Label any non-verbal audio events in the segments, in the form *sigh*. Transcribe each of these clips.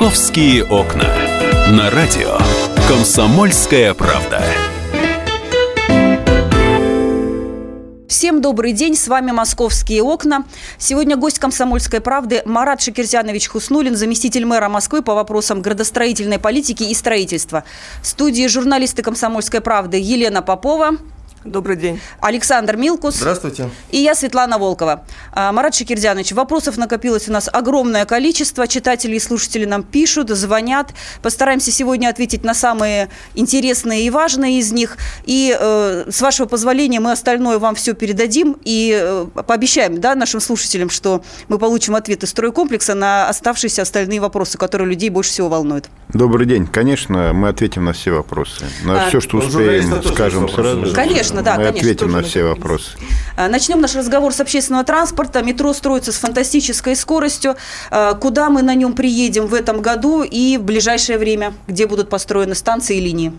«Московские окна». На радио «Комсомольская правда». Всем добрый день, с вами «Московские окна». Сегодня гость «Комсомольской правды» Марат Шакирзянович Хуснулин, заместитель мэра Москвы по вопросам градостроительной политики и строительства. В студии журналисты «Комсомольской правды» Елена Попова. Добрый день. Александр Милкус. Здравствуйте. И я, Светлана Волкова. А, Марат Шакирдянович, вопросов накопилось у нас огромное количество. Читатели и слушатели нам пишут, звонят. Постараемся сегодня ответить на самые интересные и важные из них. И э, с вашего позволения мы остальное вам все передадим. И э, пообещаем да, нашим слушателям, что мы получим ответы стройкомплекса на оставшиеся остальные вопросы, которые людей больше всего волнуют. Добрый день. Конечно, мы ответим на все вопросы. На а, все, что успеем, скажем сразу. Конечно. Конечно, да, Мы конечно. ответим на все вопросы. А, начнем наш разговор с общественного транспорта. Метро строится с фантастической скоростью. А, куда мы на нем приедем в этом году и в ближайшее время? Где будут построены станции и линии?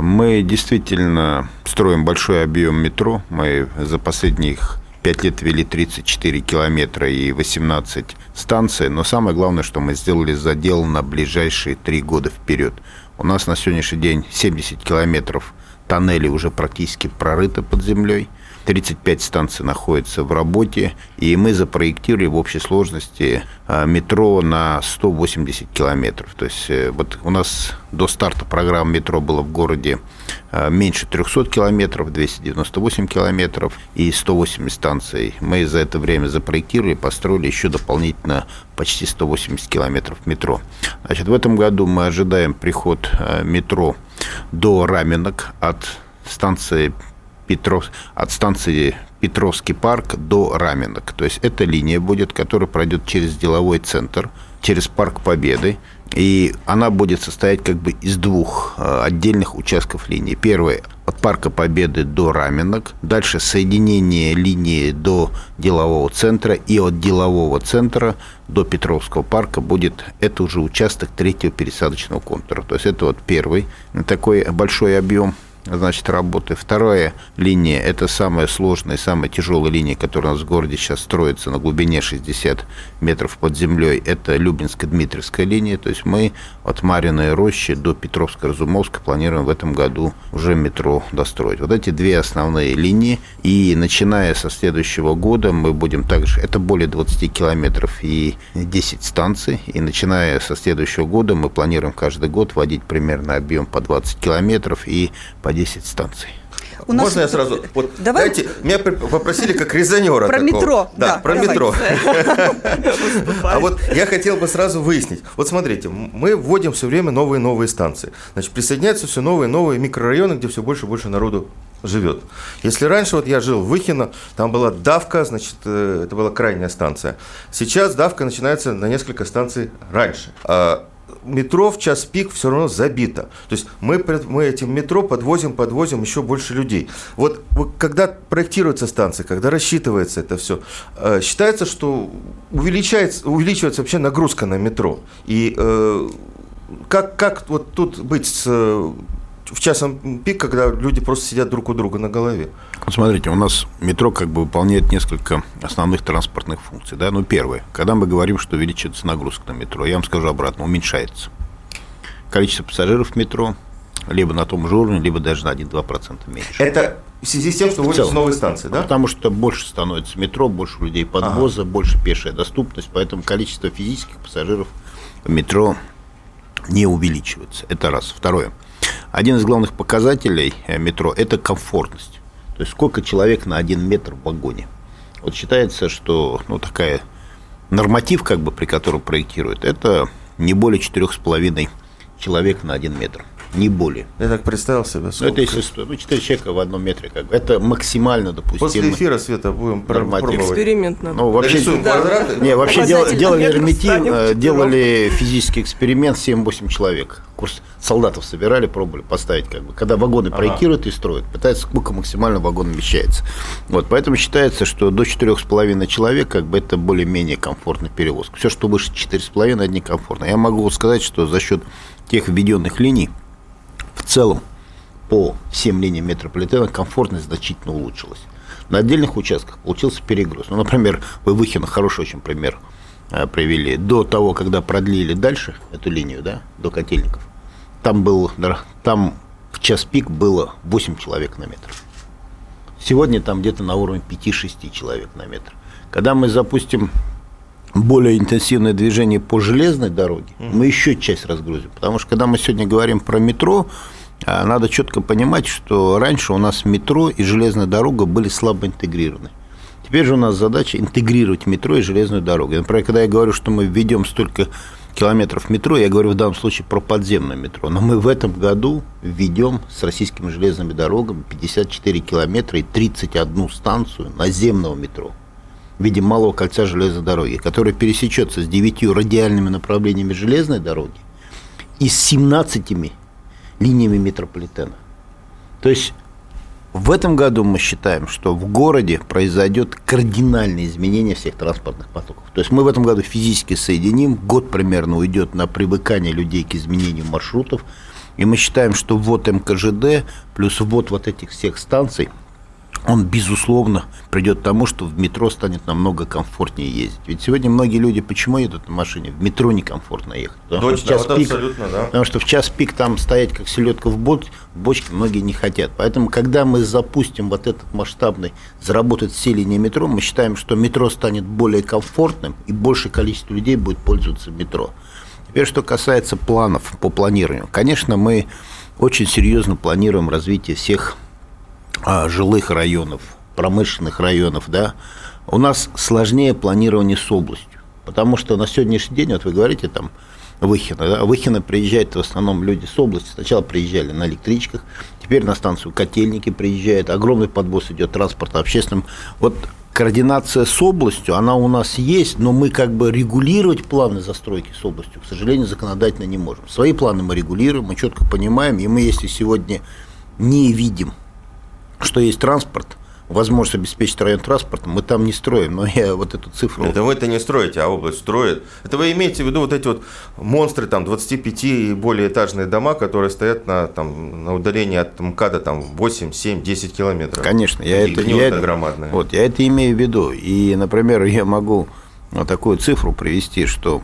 Мы действительно строим большой объем метро. Мы за последних 5 лет ввели 34 километра и 18 станций. Но самое главное, что мы сделали задел на ближайшие 3 года вперед. У нас на сегодняшний день 70 километров тоннели уже практически прорыты под землей. 35 станций находятся в работе, и мы запроектировали в общей сложности а, метро на 180 километров. То есть э, вот у нас до старта программы метро было в городе а, меньше 300 километров, 298 километров и 180 станций. Мы за это время запроектировали, построили еще дополнительно почти 180 километров метро. Значит, в этом году мы ожидаем приход а, метро до Раменок от станции Петров, от станции Петровский парк до Раменок. То есть эта линия будет, которая пройдет через деловой центр, через Парк Победы, и она будет состоять как бы из двух э, отдельных участков линии. Первый от Парка Победы до Раменок, дальше соединение линии до делового центра и от делового центра до Петровского парка будет это уже участок третьего пересадочного контура. То есть это вот первый такой большой объем значит, работы. Вторая линия – это самая сложная, самая тяжелая линия, которая у нас в городе сейчас строится на глубине 60 метров под землей. Это Любинско-Дмитровская линия. То есть мы от Мариной рощи до Петровско-Разумовска планируем в этом году уже метро достроить. Вот эти две основные линии. И начиная со следующего года мы будем также... Это более 20 километров и 10 станций. И начиная со следующего года мы планируем каждый год вводить примерно объем по 20 километров и по 10 станций. У нас... Можно я сразу? *laughs* Вот, Давай... Дайте, меня попросили как резонера. Про такого. метро. Да, да про давай. метро. *laughs* А вот я хотел бы сразу выяснить. Вот смотрите, мы вводим все время новые новые станции. Значит, присоединяются все новые новые микрорайоны, где все больше и больше народу живет. Если раньше вот я жил в Выхино, там была давка, значит, э, это была крайняя станция. Сейчас давка начинается на несколько станций раньше. А метро в час пик все равно забито. То есть мы, мы этим метро подвозим, подвозим еще больше людей. Вот, когда проектируется станция, когда рассчитывается это все, э, считается, что увеличивается, увеличивается вообще нагрузка на метро. И э, как, как вот тут быть с в часом пик, когда люди просто сидят друг у друга на голове. Вот смотрите, у нас метро как бы выполняет несколько основных транспортных функций. Да? Ну, первое, когда мы говорим, что увеличивается нагрузка на метро, я вам скажу обратно, уменьшается. Количество пассажиров в метро либо на том же уровне, либо даже на 1-2% меньше. Это в связи с тем, что вводятся новые станции, да? Потому что больше становится метро, больше людей подвоза, ага. больше пешая доступность, поэтому количество физических пассажиров в метро не увеличивается. Это раз. Второе. Один из главных показателей э, метро – это комфортность. То есть сколько человек на один метр в вагоне. Вот считается, что ну, такая норматив, как бы, при котором проектируют, это не более четырех с половиной человек на один метр не более. Я так представил себе. Ну, это если что, ну, 4 человека в одном метре, как бы. Это максимально допустимо. После эфира, Света, будем пробовать. Эксперимент надо. Ну, вообще, да. Не, вообще дел, делали эрмитив, э, делали физический эксперимент 7-8 человек. Курс солдатов собирали, пробовали поставить, как бы. Когда вагоны ага. проектируют и строят, пытаются, сколько максимально вагон вмещается. Вот, поэтому считается, что до 4,5 человек, как бы, это более-менее комфортная перевозка. Все, что выше 4,5, это некомфортно. Я могу сказать, что за счет тех введенных линий, в целом по всем линиям метрополитена комфортность значительно улучшилась. На отдельных участках получился перегруз. Ну, например, в Выхино хороший очень пример. э, привели. До того, когда продлили дальше эту линию, да, до котельников, там был, там в час пик было 8 человек на метр. Сегодня там где-то на уровне 5-6 человек на метр. Когда мы запустим более интенсивное движение по железной дороге, мы еще часть разгрузим. Потому что когда мы сегодня говорим про метро, а, надо четко понимать, что раньше у нас метро и железная дорога были слабо интегрированы. Теперь же у нас задача интегрировать метро и железную дорогу. Например, когда я говорю, что мы введем столько километров метро, я говорю в данном случае про подземное метро, но мы в этом году введем с российскими железными дорогами 54 километра и 31 станцию наземного метро в виде малого кольца железной дороги, которое пересечется с 9 радиальными направлениями железной дороги и с 17 линиями метрополитена. То есть в этом году мы считаем, что в городе произойдет кардинальное изменение всех транспортных потоков. То есть мы в этом году физически соединим, год примерно уйдет на привыкание людей к изменению маршрутов, и мы считаем, что ввод МКЖД плюс ввод вот этих всех станций – он, безусловно, придет к тому, что в метро станет намного комфортнее ездить. Ведь сегодня многие люди почему едут на машине? В метро некомфортно ехать. Потому, Точно, что, в час вот пик, абсолютно, да. потому что в час пик там стоять как селедка в бочке, бочке многие не хотят. Поэтому, когда мы запустим вот этот масштабный, заработать все линии метро, мы считаем, что метро станет более комфортным и большее количество людей будет пользоваться метро. Теперь, что касается планов по планированию. Конечно, мы очень серьезно планируем развитие всех жилых районов, промышленных районов, да, у нас сложнее планирование с областью. Потому что на сегодняшний день, вот вы говорите там, Выхина. Да? Выхина приезжают в основном люди с области. Сначала приезжали на электричках, теперь на станцию Котельники приезжают. Огромный подбос идет транспорта общественным. Вот координация с областью, она у нас есть, но мы как бы регулировать планы застройки с областью, к сожалению, законодательно не можем. Свои планы мы регулируем, мы четко понимаем, и мы, если сегодня не видим что есть транспорт, возможность обеспечить район транспортом, мы там не строим, но я вот эту цифру... Это вы это не строите, а область строит. Это вы имеете в виду вот эти вот монстры, там, 25 и более этажные дома, которые стоят на, там, на удалении от МКАДа там, 8, 7, 10 километров. Конечно, я и это, я это, громадное. Вот, я это имею в виду. И, например, я могу вот такую цифру привести, что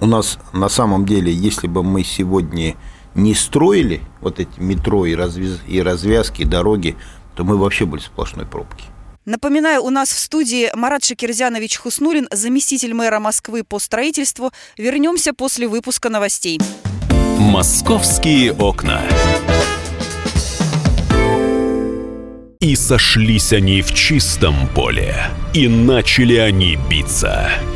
у нас на самом деле, если бы мы сегодня не строили вот эти метро и, развяз... и развязки, и дороги, то мы вообще были сплошной пробки. Напоминаю, у нас в студии Марат Шакирзянович Хуснулин, заместитель мэра Москвы по строительству. Вернемся после выпуска новостей. «Московские окна». И сошлись они в чистом поле, и начали они биться –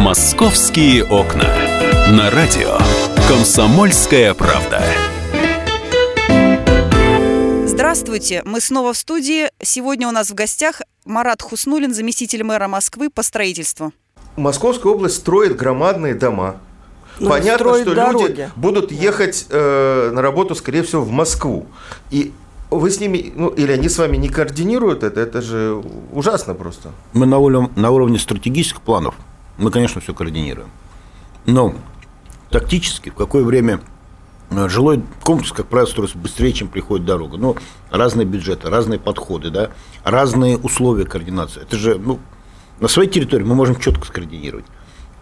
«Московские окна». На радио «Комсомольская правда». Здравствуйте, мы снова в студии. Сегодня у нас в гостях Марат Хуснулин, заместитель мэра Москвы по строительству. Московская область строит громадные дома. Ну, Понятно, что дороги. люди будут ехать э, на работу, скорее всего, в Москву. И вы с ними, ну, или они с вами не координируют это, это же ужасно просто. Мы на уровне, на уровне стратегических планов мы, конечно, все координируем. Но тактически, в какое время э, жилой комплекс, как правило, строится быстрее, чем приходит дорога. Но разные бюджеты, разные подходы, да, разные условия координации. Это же, ну, на своей территории мы можем четко скоординировать.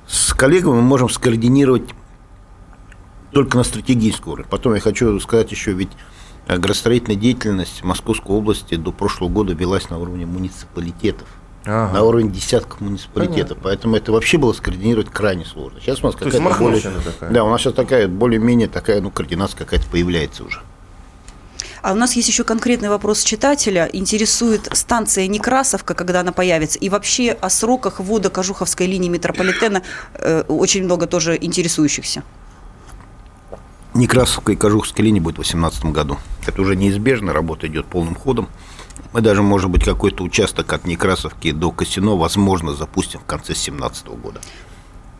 С коллегами мы можем скоординировать только на стратегическом уровне. Потом я хочу сказать еще, ведь э, градостроительная деятельность Московской области до прошлого года велась на уровне муниципалитетов ага. на уровень десятков муниципалитетов. Понятно. Поэтому это вообще было скоординировать крайне сложно. Сейчас у нас какая-то более... Такая. Да, у нас сейчас такая более-менее такая, ну, координация какая-то появляется уже. А у нас есть еще конкретный вопрос читателя. Интересует станция Некрасовка, когда она появится, и вообще о сроках ввода Кожуховской линии метрополитена э, очень много тоже интересующихся. Некрасовка и Кожуховской линии будет в 2018 году. Это уже неизбежно, работа идет полным ходом. Мы даже, может быть, какой-то участок от Некрасовки до Косино, возможно, запустим в конце 2017 года.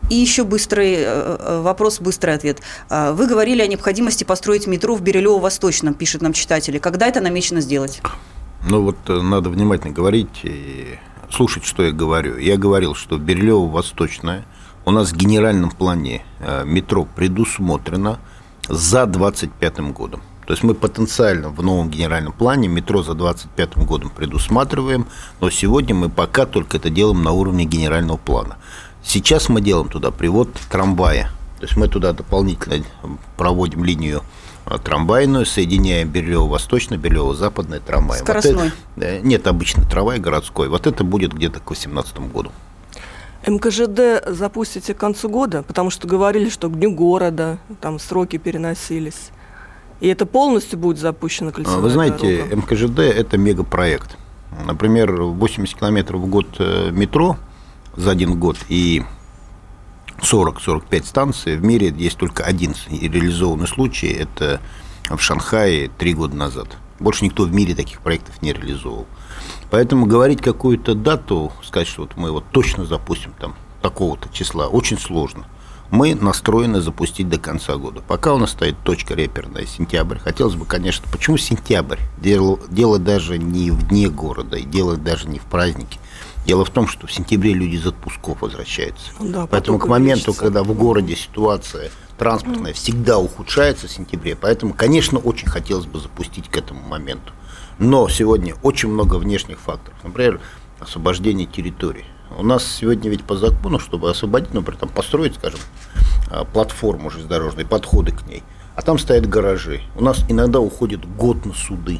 И еще быстрый э, э, вопрос, быстрый ответ. А, вы говорили о необходимости построить метро в Бирюлево-Восточном, пишет нам читатели. Когда это намечено сделать? Ну вот э, надо внимательно говорить и слушать, что я говорю. Я говорил, что Бирюлево-Восточное у нас в генеральном плане метро предусмотрено за 25 годом. То есть мы потенциально в новом генеральном плане метро за 25 годом предусматриваем, но сегодня мы пока только это делаем на уровне генерального плана. Сейчас мы делаем туда привод трамвая. То есть мы туда дополнительно проводим линию а, трамвайную, соединяем Берлево-Восточное, Берлево-Западное трамвай. Скоростной? Вот это, нет, обычный трамвай городской. Вот это будет где-то к 2018 году. МКЖД запустите к концу года, потому что говорили, что к Дню города, там сроки переносились. И это полностью будет запущено кольцевая Вы знаете, дорога? МКЖД – это мегапроект. Например, 80 километров в год э, метро за один год и 40-45 станций. В мире есть только один реализованный случай. Это в Шанхае три года назад. Больше никто в мире таких проектов не реализовал. Поэтому говорить какую-то дату, сказать, что вот мы вот точно запустим там такого-то числа, очень сложно. Мы настроены запустить до конца года. Пока у нас стоит точка реперная сентябрь. Хотелось бы, конечно, почему сентябрь? Дело, дело даже не в дне города, и дело даже не в празднике. Дело в том, что в сентябре люди из отпусков возвращаются. Да, Поэтому к моменту, когда в городе ситуация транспортная всегда ухудшается в сентябре, поэтому, конечно, очень хотелось бы запустить к этому моменту. Но сегодня очень много внешних факторов. Например, освобождение территории. У нас сегодня ведь по закону, чтобы освободить, например, там построить, скажем, а, платформу железнодорожной, подходы к ней, а там стоят гаражи. У нас иногда уходит год на суды.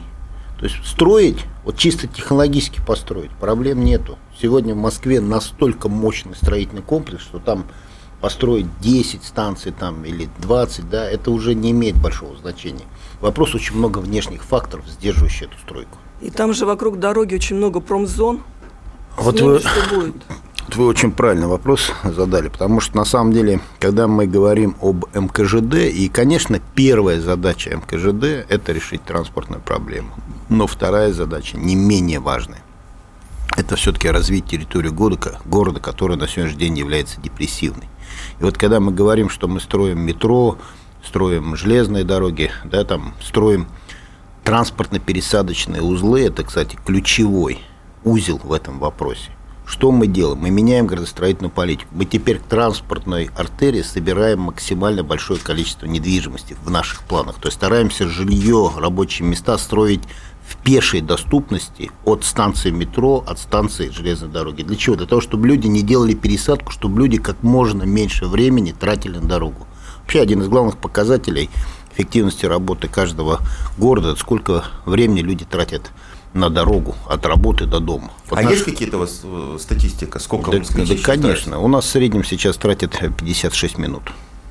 То есть строить, вот чисто технологически построить, проблем нету. Сегодня в Москве настолько мощный строительный комплекс, что там построить 10 станций там, или 20, да, это уже не имеет большого значения. Вопрос очень много внешних факторов, сдерживающих эту стройку. И там же вокруг дороги очень много промзон. Вот вы, что будет? вы очень правильный вопрос задали, потому что на самом деле, когда мы говорим об МКЖД, и, конечно, первая задача МКЖД – это решить транспортную проблему. Но вторая задача, не менее важная, это все-таки развить территорию города, города, которая на сегодняшний день является депрессивной. И вот когда мы говорим, что мы строим метро, строим железные дороги, да, там, строим транспортно-пересадочные узлы, это, кстати, ключевой узел в этом вопросе. Что мы делаем? Мы меняем градостроительную политику. Мы теперь к транспортной артерии собираем максимально большое количество недвижимости в наших планах. То есть стараемся жилье, рабочие места строить в пешей доступности от станции метро, от станции железной дороги. Для чего? Для того, чтобы люди не делали пересадку, чтобы люди как можно меньше времени тратили на дорогу. Вообще один из главных показателей эффективности работы каждого города, сколько времени люди тратят на дорогу от работы до дома. Вот а наш... есть какие-то у вас статистика? Сколько да, да, конечно. У нас в среднем сейчас тратят 56 минут.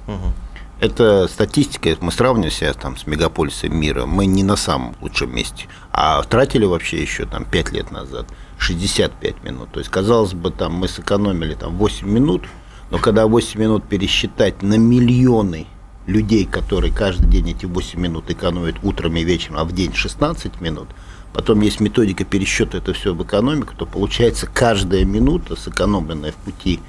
Угу. Это статистика, мы сравниваем себя там с мегаполисом мира, мы не на самом лучшем месте. А тратили вообще еще там 5 лет назад 65 минут. То есть, казалось бы, там мы сэкономили там 8 минут, но когда 8 минут пересчитать на миллионы людей, которые каждый день эти 8 минут экономят утром и вечером, а в день 16 минут, потом есть методика пересчета это все в экономику, то получается каждая минута, сэкономленная в пути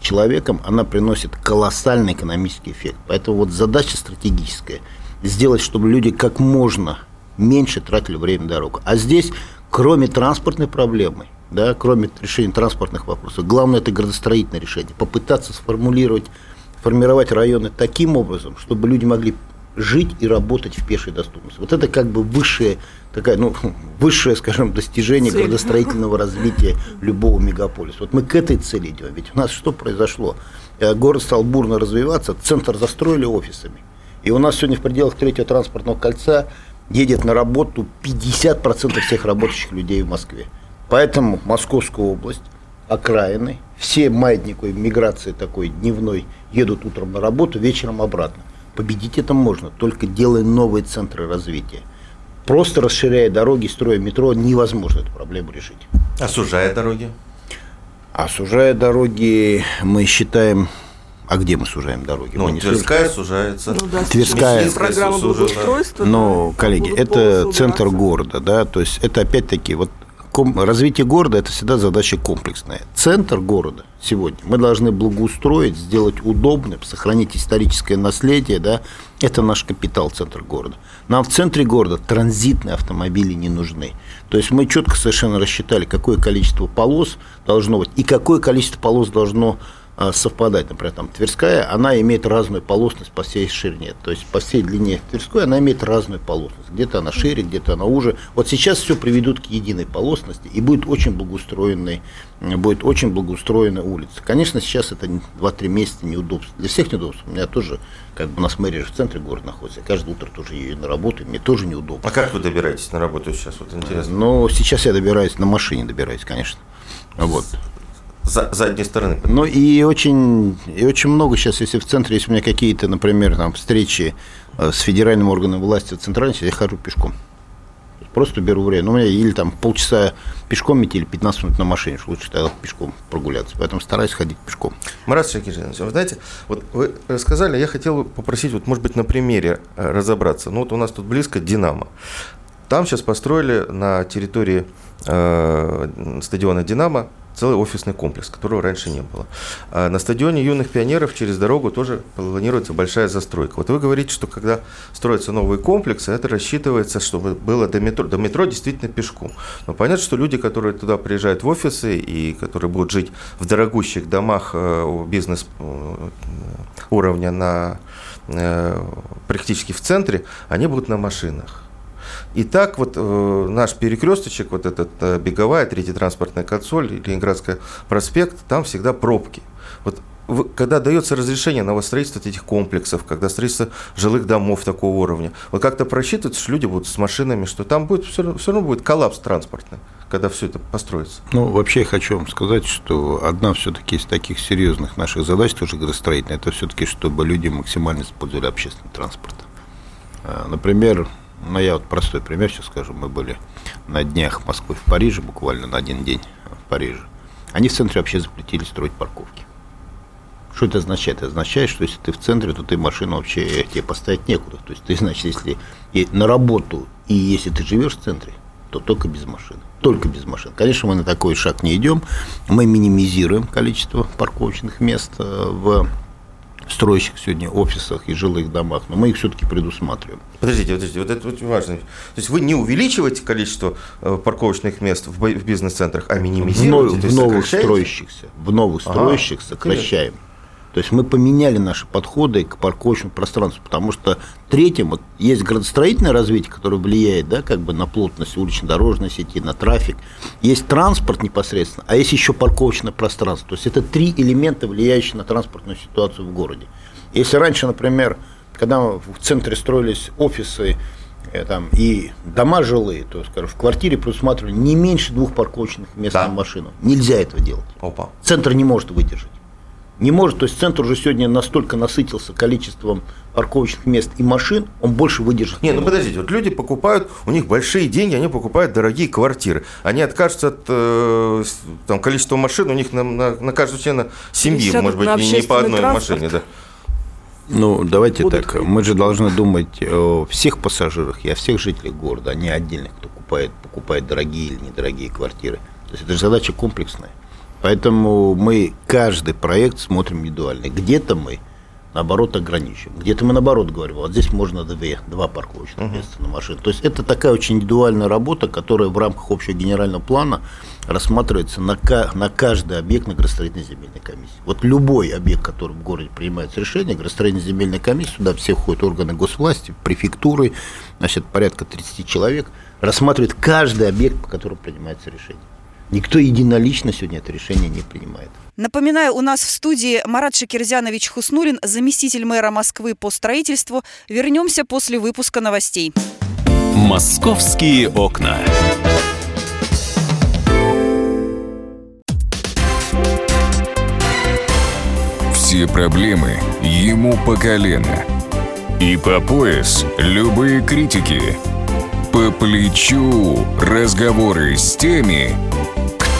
человеком, она приносит колоссальный экономический эффект. Поэтому вот задача стратегическая – сделать, чтобы люди как можно меньше тратили время на дорогу. А здесь, кроме транспортной проблемы, да, кроме решения транспортных вопросов, главное – это градостроительное решение. Попытаться сформулировать, формировать районы таким образом, чтобы люди могли жить и работать в пешей доступности. Вот это как бы высшее, такая, ну, *laughs* высшее, скажем, достижение Цель. градостроительного развития любого мегаполиса. Вот мы к этой цели идем. Ведь у нас что произошло? Э, город стал бурно развиваться, центр застроили офисами. И у нас сегодня в пределах третьего транспортного кольца едет на работу 50% всех работающих людей в Москве. Поэтому Московская область, окраины, все маятниковые миграции такой дневной едут утром на работу, вечером обратно. Победить это можно, только делая новые центры развития. Просто расширяя дороги, строя метро, невозможно эту проблему решить. А сужая дороги? А сужая дороги, мы считаем а где мы сужаем дороги? Ну, мы Тверская сужается. Ну, да, Тверская. Программа благоустройства. Но, да, коллеги, это центр города, да, то есть это опять-таки вот развитие города – это всегда задача комплексная. Центр города сегодня мы должны благоустроить, сделать удобным, сохранить историческое наследие, да, это наш капитал, центр города. Нам в центре города транзитные автомобили не нужны. То есть мы четко совершенно рассчитали, какое количество полос должно быть и какое количество полос должно а, совпадать. Например, там Тверская, она имеет разную полосность по всей ширине. То есть по всей длине Тверской она имеет разную полосность. Где-то она шире, где-то она уже. Вот сейчас все приведут к единой полосности и будет очень благоустроенный, будет очень благоустроенная улица. Конечно, сейчас это 2-3 месяца неудобство. Для всех неудобств. У меня тоже, как бы у нас мэрия же в центре города находится. Я каждое утро тоже ею на работу, мне тоже неудобно. А как вы добираетесь на работу сейчас? Вот интересно. Ну, сейчас я добираюсь, на машине добираюсь, конечно. Вот за, задней стороны. Ну и очень, и очень много сейчас, если в центре есть у меня какие-то, например, там, встречи э, с федеральным органом власти в центральной, я хожу пешком. Просто беру время. Ну, у меня или там полчаса пешком идти, или 15 минут на машине, что лучше тогда пешком прогуляться. Поэтому стараюсь ходить пешком. Марат Шакиржанович, вы знаете, вот вы рассказали, я хотел попросить, вот, может быть, на примере э, разобраться. Ну, вот у нас тут близко Динамо. Там сейчас построили на территории э, стадиона Динамо целый офисный комплекс, которого раньше не было. А на стадионе юных пионеров через дорогу тоже планируется большая застройка. Вот вы говорите, что когда строятся новые комплексы, это рассчитывается, чтобы было до метро, до метро действительно пешком. Но понятно, что люди, которые туда приезжают в офисы и которые будут жить в дорогущих домах э, бизнес э, уровня на э, практически в центре, они будут на машинах. И так вот э, наш перекресточек, вот этот э, беговая, третий транспортная консоль, Ленинградский проспект, там всегда пробки. Вот когда дается разрешение на строительство этих комплексов, когда строительство жилых домов такого уровня, вот как-то просчитывается, что люди будут с машинами, что там будет все, все равно будет коллапс транспортный когда все это построится? Ну, вообще я хочу вам сказать, что одна все-таки из таких серьезных наших задач, тоже градостроительная, это все-таки, чтобы люди максимально использовали общественный транспорт. А, например, ну, я вот простой пример сейчас скажу. Мы были на днях в Москве, в Париже, буквально на один день в Париже. Они в центре вообще запретили строить парковки. Что это означает? Это означает, что если ты в центре, то ты машину вообще тебе поставить некуда. То есть ты, значит, если на работу и если ты живешь в центре, то только без машины. Только без машин. Конечно, мы на такой шаг не идем. Мы минимизируем количество парковочных мест э, в строящих сегодня офисах и жилых домах, но мы их все-таки предусматриваем. Подождите, подождите, вот это очень важно. То есть вы не увеличиваете количество э, парковочных мест в бизнес-центрах, а минимизируете? В, в новых строящихся, в новых ага, сокращаем. То есть мы поменяли наши подходы к парковочному пространству, потому что третьим, вот есть градостроительное развитие, которое влияет да, как бы на плотность улично-дорожной сети, на трафик, есть транспорт непосредственно, а есть еще парковочное пространство. То есть это три элемента, влияющие на транспортную ситуацию в городе. Если раньше, например, когда в центре строились офисы э, там, и дома жилые, то скажем, в квартире предусматривали не меньше двух парковочных мест да. на машину. Нельзя этого делать. Опа. Центр не может выдержать. Не может, то есть центр уже сегодня настолько насытился количеством парковочных мест и машин, он больше выдержит. Не, ну подождите, вот люди покупают, у них большие деньги, они покупают дорогие квартиры. Они откажутся от э, там, количества машин, у них на, на, на каждого члена семьи, может быть, не, не по одной транспорт. машине. Да. Ну, давайте Будут так. Мы же должны думать о всех пассажирах и о всех жителях города, а не отдельных, кто покупает, покупает дорогие или недорогие квартиры. То есть это же задача комплексная. Поэтому мы каждый проект смотрим индивидуально. Где-то мы, наоборот, ограничим. Где-то мы, наоборот, говорим, вот здесь можно две, два парковочных uh-huh. места на машину. То есть это такая очень индивидуальная работа, которая в рамках общего генерального плана рассматривается на, на каждый объект на градостроительной земельной комиссии. Вот любой объект, который в городе принимается решение, градостроительной земельной комиссии, сюда все входят органы госвласти, префектуры, значит, порядка 30 человек, рассматривает каждый объект, по которому принимается решение. Никто единолично сегодня это решение не принимает. Напоминаю, у нас в студии Марат Шакирзянович Хуснулин, заместитель мэра Москвы по строительству. Вернемся после выпуска новостей. «Московские окна». Все проблемы ему по колено. И по пояс любые критики – По плечу разговоры с теми,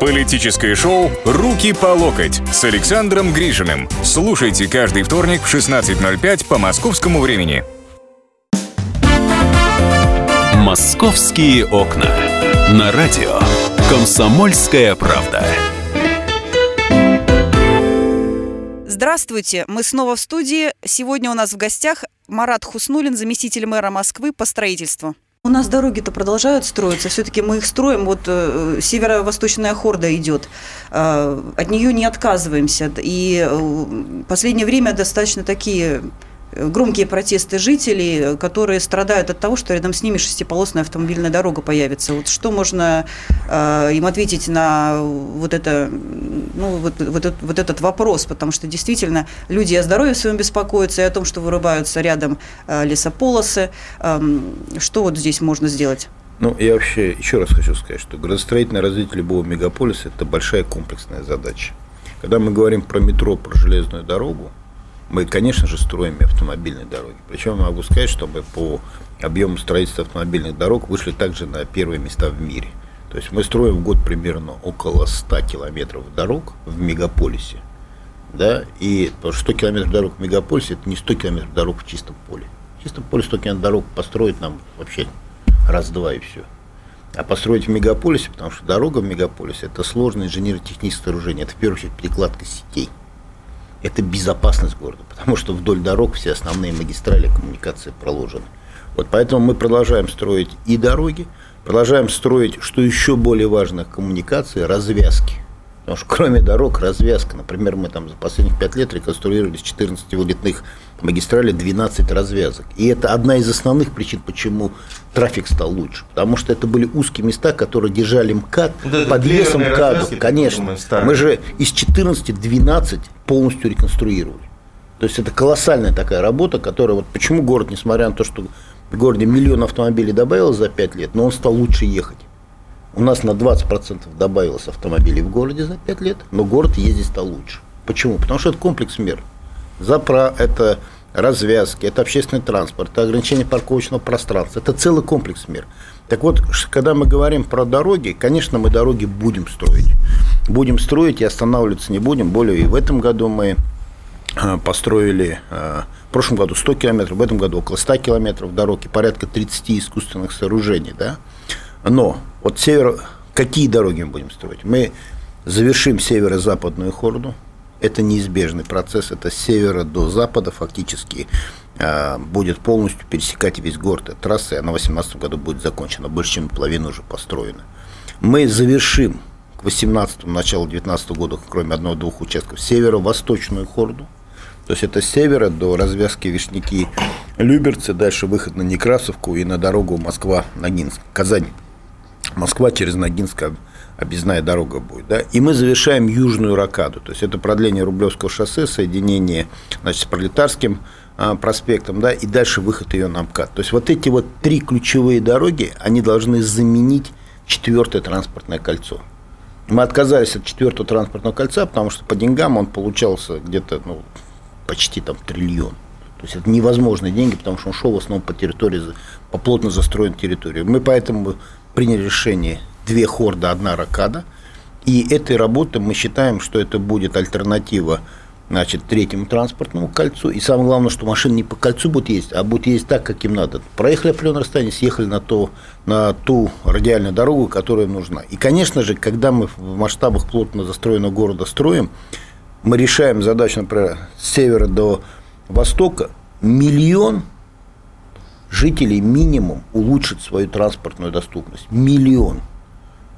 Политическое шоу «Руки по локоть» с Александром Гришиным. Слушайте каждый вторник в 16.05 по московскому времени. «Московские окна». На радио «Комсомольская правда». Здравствуйте, мы снова в студии. Сегодня у нас в гостях Марат Хуснулин, заместитель мэра Москвы по строительству. У нас дороги-то продолжают строиться, все-таки мы их строим, вот э, северо-восточная хорда идет, э, от нее не отказываемся. И э, последнее время достаточно такие громкие протесты жителей, которые страдают от того, что рядом с ними шестиполосная автомобильная дорога появится. Вот что можно э, им ответить на вот это, ну вот, вот, этот, вот этот вопрос, потому что действительно люди о здоровье своем беспокоятся и о том, что вырубаются рядом э, лесополосы. Э, что вот здесь можно сделать? Ну, я вообще еще раз хочу сказать, что градостроительное развитие любого мегаполиса – это большая комплексная задача. Когда мы говорим про метро, про железную дорогу, мы, конечно же, строим автомобильные дороги. Причем могу сказать, что мы по объему строительства автомобильных дорог вышли также на первые места в мире. То есть мы строим в год примерно около 100 километров дорог в мегаполисе. Да, и 100 километров дорог в мегаполисе это не 100 километров дорог в чистом поле. В чистом поле 100 километров дорог построить нам вообще раз-два и все. А построить в мегаполисе, потому что дорога в мегаполисе это сложное инженерно-техническое сооружение. Это в первую очередь перекладка сетей это безопасность города, потому что вдоль дорог все основные магистрали коммуникации проложены. Вот поэтому мы продолжаем строить и дороги, продолжаем строить, что еще более важно, коммуникации, развязки. Потому что кроме дорог, развязка. Например, мы там за последних пять лет реконструировали с 14 вылетных магистралей 12 развязок. И это одна из основных причин, почему трафик стал лучше. Потому что это были узкие места, которые держали МКАД да, под весом МКАДу. Конечно. Мы же из 14 12 полностью реконструировали. То есть это колоссальная такая работа, которая вот почему город, несмотря на то, что в городе миллион автомобилей добавилось за 5 лет, но он стал лучше ехать. У нас на 20% добавилось автомобилей в городе за 5 лет, но город ездить стал лучше. Почему? Потому что это комплекс мер. Запра – это развязки, это общественный транспорт, это ограничение парковочного пространства, это целый комплекс мер. Так вот, когда мы говорим про дороги, конечно, мы дороги будем строить. Будем строить и останавливаться не будем. Более и в этом году мы э, построили э, в прошлом году 100 километров, в этом году около 100 километров дороги, порядка 30 искусственных сооружений. Да? Но вот север, какие дороги мы будем строить? Мы завершим северо-западную хорду. Это неизбежный процесс. Это с севера до запада фактически э, будет полностью пересекать весь город. Эта трасса, в 2018 году будет закончена. Больше, чем половина уже построена. Мы завершим к 18 началу 2019 года, кроме одного-двух участков, северо-восточную хорду. То есть это с севера до развязки Вишняки Люберцы, дальше выход на Некрасовку и на дорогу Москва-Ногинск, Казань. Москва через Ногинск объездная дорога будет. Да? И мы завершаем южную ракаду. То есть это продление Рублевского шоссе, соединение значит, с Пролетарским а, проспектом, да, и дальше выход ее на МКАД. То есть вот эти вот три ключевые дороги, они должны заменить четвертое транспортное кольцо. Мы отказались от четвертого транспортного кольца, потому что по деньгам он получался где-то ну, почти там триллион. То есть это невозможные деньги, потому что он шел в основном по территории, по плотно застроенной территории. Мы поэтому приняли решение две хорда, одна ракада. И этой работы мы считаем, что это будет альтернатива значит, третьему транспортному кольцу. И самое главное, что машины не по кольцу будут ездить, а будут ездить так, как им надо. Проехали определенное расстояние, съехали на, то, на ту радиальную дорогу, которая нужна. И, конечно же, когда мы в масштабах плотно застроенного города строим, мы решаем задачу, например, с севера до востока, миллион жителей минимум улучшит свою транспортную доступность. Миллион.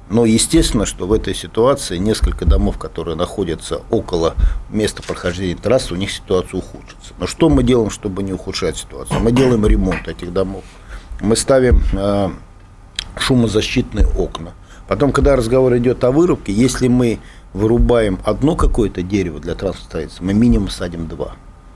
Но естественно, что в этой ситуации несколько домов, которые находятся около места прохождения трассы, у них ситуация ухудшится. Но что мы делаем, чтобы не ухудшать ситуацию? Мы делаем ремонт этих домов. Мы ставим э, шумозащитные окна. Потом, когда разговор идет о вырубке, если мы вырубаем одно какое-то дерево для транспорта, мы минимум садим два.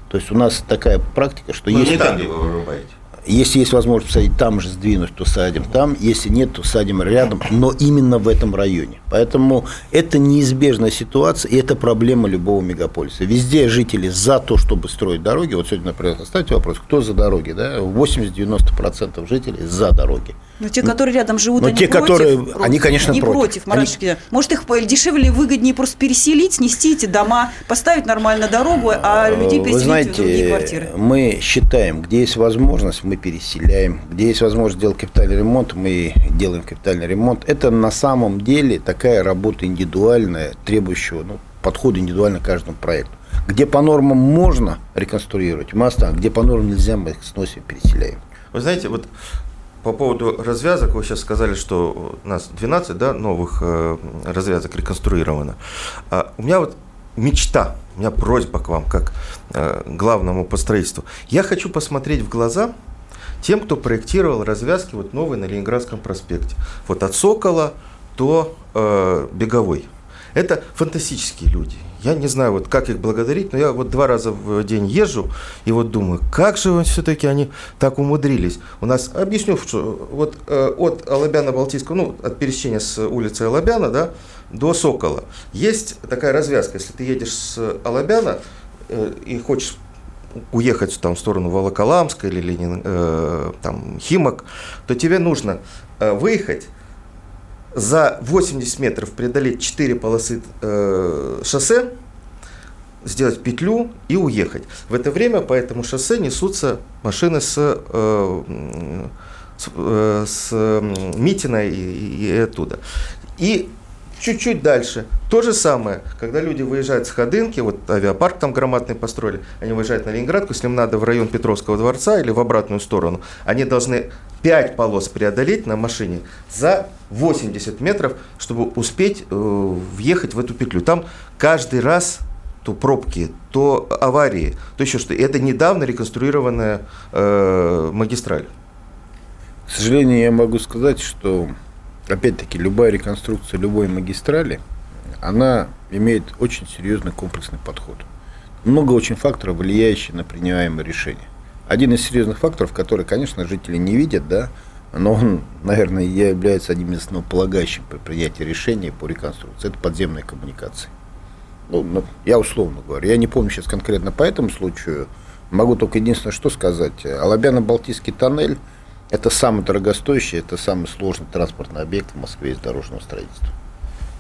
То есть у нас такая практика, что Но есть... не там, вы вырубаете. Если есть возможность посадить там же, сдвинуть, то садим там. Если нет, то садим рядом, но именно в этом районе. Поэтому это неизбежная ситуация, и это проблема любого мегаполиса. Везде жители за то, чтобы строить дороги. Вот сегодня, например, оставьте вопрос, кто за дороги? Да? 80-90% жителей за дороги. Но те, которые рядом живут, Но они те, против? которые- они, конечно, не против. против. Они-. Может, их дешевле и выгоднее просто переселить, снести эти дома, поставить нормально дорогу, а людей Вы переселить знаете, в другие квартиры? мы считаем, где есть возможность, мы переселяем. Где есть возможность сделать капитальный ремонт, мы делаем капитальный ремонт. Это на самом деле такая работа индивидуальная, требующая ну, подхода индивидуально к каждому проекту. Где по нормам можно реконструировать, мы оставим. Где по нормам нельзя, мы их сносим, переселяем. Вы знаете, вот по поводу развязок, вы сейчас сказали, что у нас 12 да, новых э, развязок реконструировано. А у меня вот мечта, у меня просьба к вам, как э, главному по строительству. Я хочу посмотреть в глаза тем, кто проектировал развязки вот новые на Ленинградском проспекте. Вот от Сокола до э, Беговой. Это фантастические люди. Я не знаю, вот как их благодарить, но я вот два раза в день езжу и вот думаю, как же все-таки они так умудрились. У нас, объясню, что вот э, от Алабяна-Балтийского, ну, от пересечения с улицы Алабяна, да, до Сокола. Есть такая развязка, если ты едешь с Алабяна э, и хочешь уехать там, в сторону Волоколамска или Ленин, э, там, Химок, то тебе нужно э, выехать за 80 метров преодолеть 4 полосы э, шоссе, сделать петлю и уехать. В это время по этому шоссе несутся машины с, э, с, э, с Митина и- и оттуда. И чуть-чуть дальше то же самое, когда люди выезжают с Ходынки, вот авиапарк там громадный построили, они выезжают на Ленинградку, если им надо в район Петровского дворца или в обратную сторону, они должны 5 полос преодолеть на машине за 80 метров, чтобы успеть э, въехать в эту петлю. Там каждый раз то пробки, то аварии, то еще что. Это недавно реконструированная э, магистраль. К сожалению, я могу сказать, что, опять-таки, любая реконструкция любой магистрали, она имеет очень серьезный комплексный подход. Много очень факторов, влияющих на принимаемые решения. Один из серьезных факторов, который, конечно, жители не видят, да, но он, наверное, является одним из основополагающих при принятии решения по реконструкции. Это подземные коммуникации. Ну, ну, я условно говорю. Я не помню сейчас конкретно по этому случаю. Могу только единственное, что сказать. Алабяно-Балтийский тоннель – это самый дорогостоящий, это самый сложный транспортный объект в Москве из дорожного строительства.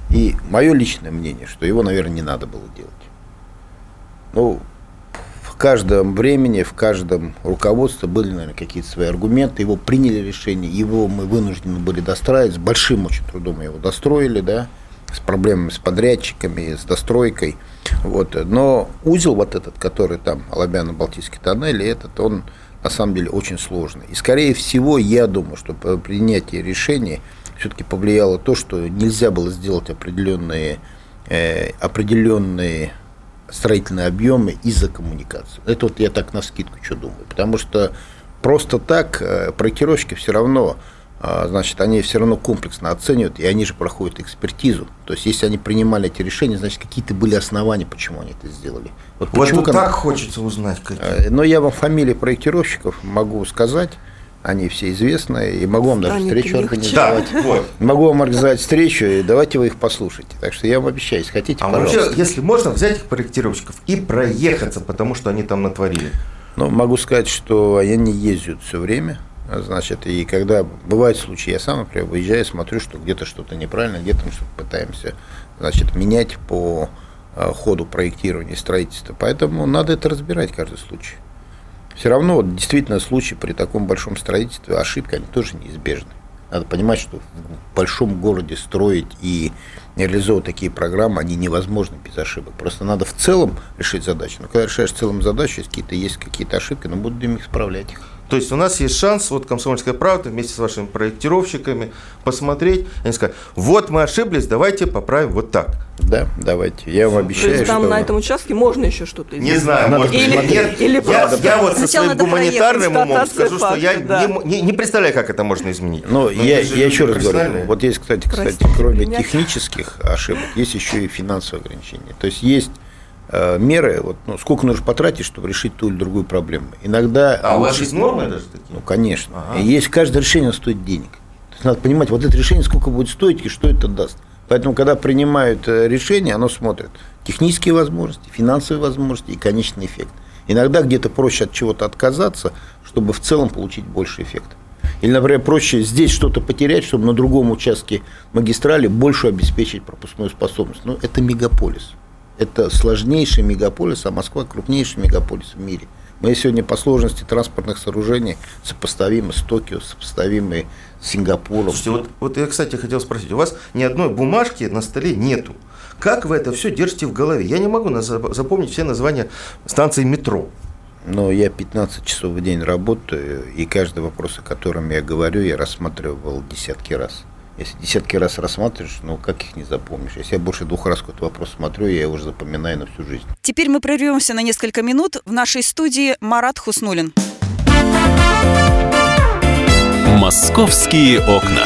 И мое личное мнение, что его, наверное, не надо было делать. Ну, каждом времени, в каждом руководстве были, наверное, какие-то свои аргументы. Его приняли решение, его мы вынуждены были достраивать. С большим очень трудом его достроили, да, с проблемами с подрядчиками, с достройкой. Вот. Но узел вот этот, который там, Алабяно-Балтийский тоннель, этот, он на самом деле очень сложный. И, скорее всего, я думаю, что по принятии решения все-таки повлияло то, что нельзя было сделать определенные, э, определенные строительные объемы из-за коммуникации. Это вот я так на скидку что думаю. Потому что просто так э, проектировщики все равно, э, значит, они все равно комплексно оценивают, и они же проходят экспертизу. То есть, если они принимали эти решения, значит, какие-то были основания, почему они это сделали. Вот Вот почему так хочется узнать. какие. Э, Но я вам фамилии проектировщиков могу сказать, они все известные, и могу вам даже встречу организовать. Да, вот. Могу вам организовать встречу, и давайте вы их послушайте. Так что я вам обещаю, если хотите, А пожалуйста. вообще, если можно, взять их проектировщиков и проехаться, потому что они там натворили. Ну, могу сказать, что они ездят все время. Значит, и когда бывают случаи, я сам, например, выезжаю, смотрю, что где-то что-то неправильно, где-то мы что-то пытаемся, значит, менять по а, ходу проектирования и строительства. Поэтому надо это разбирать каждый случай. Все равно, вот, действительно, случаи при таком большом строительстве, ошибки, они тоже неизбежны. Надо понимать, что в большом городе строить и реализовывать такие программы, они невозможны без ошибок. Просто надо в целом решить задачу. Но когда решаешь в целом задачу, если какие-то есть какие-то ошибки, ну будем их исправлять. То есть у нас есть шанс, вот «Комсомольская правда» вместе с вашими проектировщиками посмотреть, и они скажут, вот мы ошиблись, давайте поправим вот так. Да, давайте. Я вам обещаю, То есть там что... на этом участке можно еще что-то Не знаю, Надо может или- нет. или я, правда. я вот со своим гуманитарным умом скажу, что я факта, да. не, не- не представляю, как это можно изменить. Но Но я, это же я еще раз говорю, вот есть, кстати, кстати, Простите кроме меня. технических ошибок, есть еще и финансовые ограничения. То есть есть меры, вот, ну, сколько нужно потратить, чтобы решить ту или другую проблему. Иногда А у вас есть нормы даже такие? Ну, конечно. Ага. И есть каждое решение стоит денег. То есть надо понимать, вот это решение сколько будет стоить и что это даст. Поэтому, когда принимают э, решение, оно смотрит технические возможности, финансовые возможности и конечный эффект. Иногда где-то проще от чего-то отказаться, чтобы в целом получить больше эффекта. Или, например, проще здесь что-то потерять, чтобы на другом участке магистрали больше обеспечить пропускную способность. Но это мегаполис. Это сложнейший мегаполис, а Москва крупнейший мегаполис в мире. Мы сегодня по сложности транспортных сооружений сопоставимы с Токио, сопоставимы с Сингапуром. Слушайте, вот, вот я, кстати, хотел спросить, у вас ни одной бумажки на столе нету. Как вы это все держите в голове? Я не могу запомнить все названия станций метро. Но я 15 часов в день работаю, и каждый вопрос, о котором я говорю, я рассматривал десятки раз. Если десятки раз рассматриваешь, ну как их не запомнишь? Если я больше двух раз какой-то вопрос смотрю, я его уже запоминаю на всю жизнь. Теперь мы прервемся на несколько минут. В нашей студии Марат Хуснулин. Московские окна.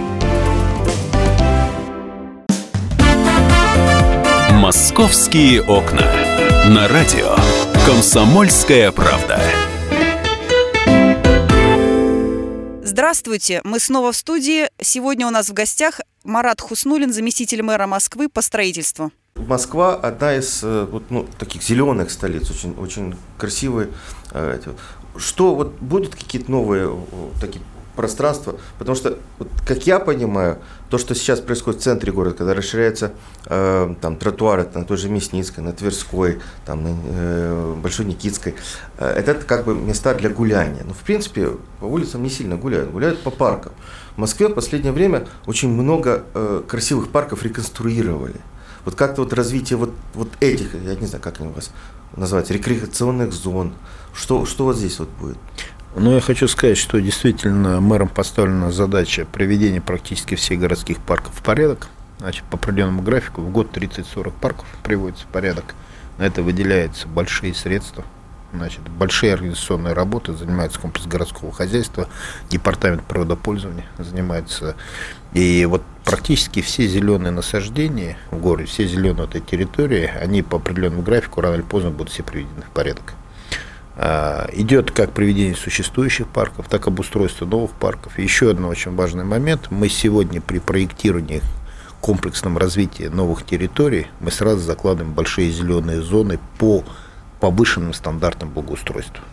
Московские окна. На радио. Комсомольская правда. Здравствуйте, мы снова в студии. Сегодня у нас в гостях Марат Хуснулин, заместитель мэра Москвы по строительству. Москва одна из э, вот, ну, таких зеленых столиц, очень, очень красивые. э. Что вот будут какие-то новые такие пространства? Потому что, вот, как я понимаю, то, что сейчас происходит в центре города, когда расширяются э, там тротуары на той же Мясницкой, на Тверской, там, на э, Большой Никитской, э, это как бы места для гуляния. Но в принципе по улицам не сильно гуляют, гуляют по паркам. В Москве в последнее время очень много э, красивых парков реконструировали. Вот как-то вот развитие вот, вот этих, я не знаю, как они у вас называются, рекреационных зон, что, что вот здесь вот будет? Но я хочу сказать, что действительно мэром поставлена задача приведения практически всех городских парков в порядок. Значит, по определенному графику в год 30-40 парков приводится в порядок. На это выделяются большие средства. Значит, большие организационные работы занимается комплекс городского хозяйства, департамент природопользования занимается. И вот практически все зеленые насаждения в городе, все зеленые этой территории, они по определенному графику рано или поздно будут все приведены в порядок. А, Идет как приведение существующих парков, так и обустройство новых парков. И еще один очень важный момент. Мы сегодня при проектировании комплексном развитии новых территорий, мы сразу закладываем большие зеленые зоны по повышенным стандартам благоустройства.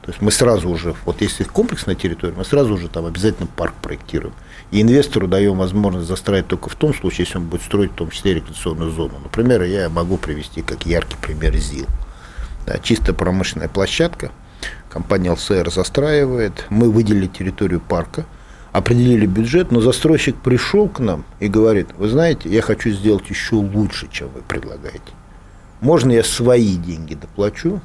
То есть мы сразу уже, вот если комплексная территория, мы сразу уже там обязательно парк проектируем. И инвестору даем возможность застраивать только в том случае, если он будет строить в том числе рекреационную зону. Например, я могу привести как яркий пример ЗИЛ. Да, чисто промышленная площадка. Компания ЛСР застраивает. Мы выделили территорию парка, определили бюджет, но застройщик пришел к нам и говорит, вы знаете, я хочу сделать еще лучше, чем вы предлагаете. Можно я свои деньги доплачу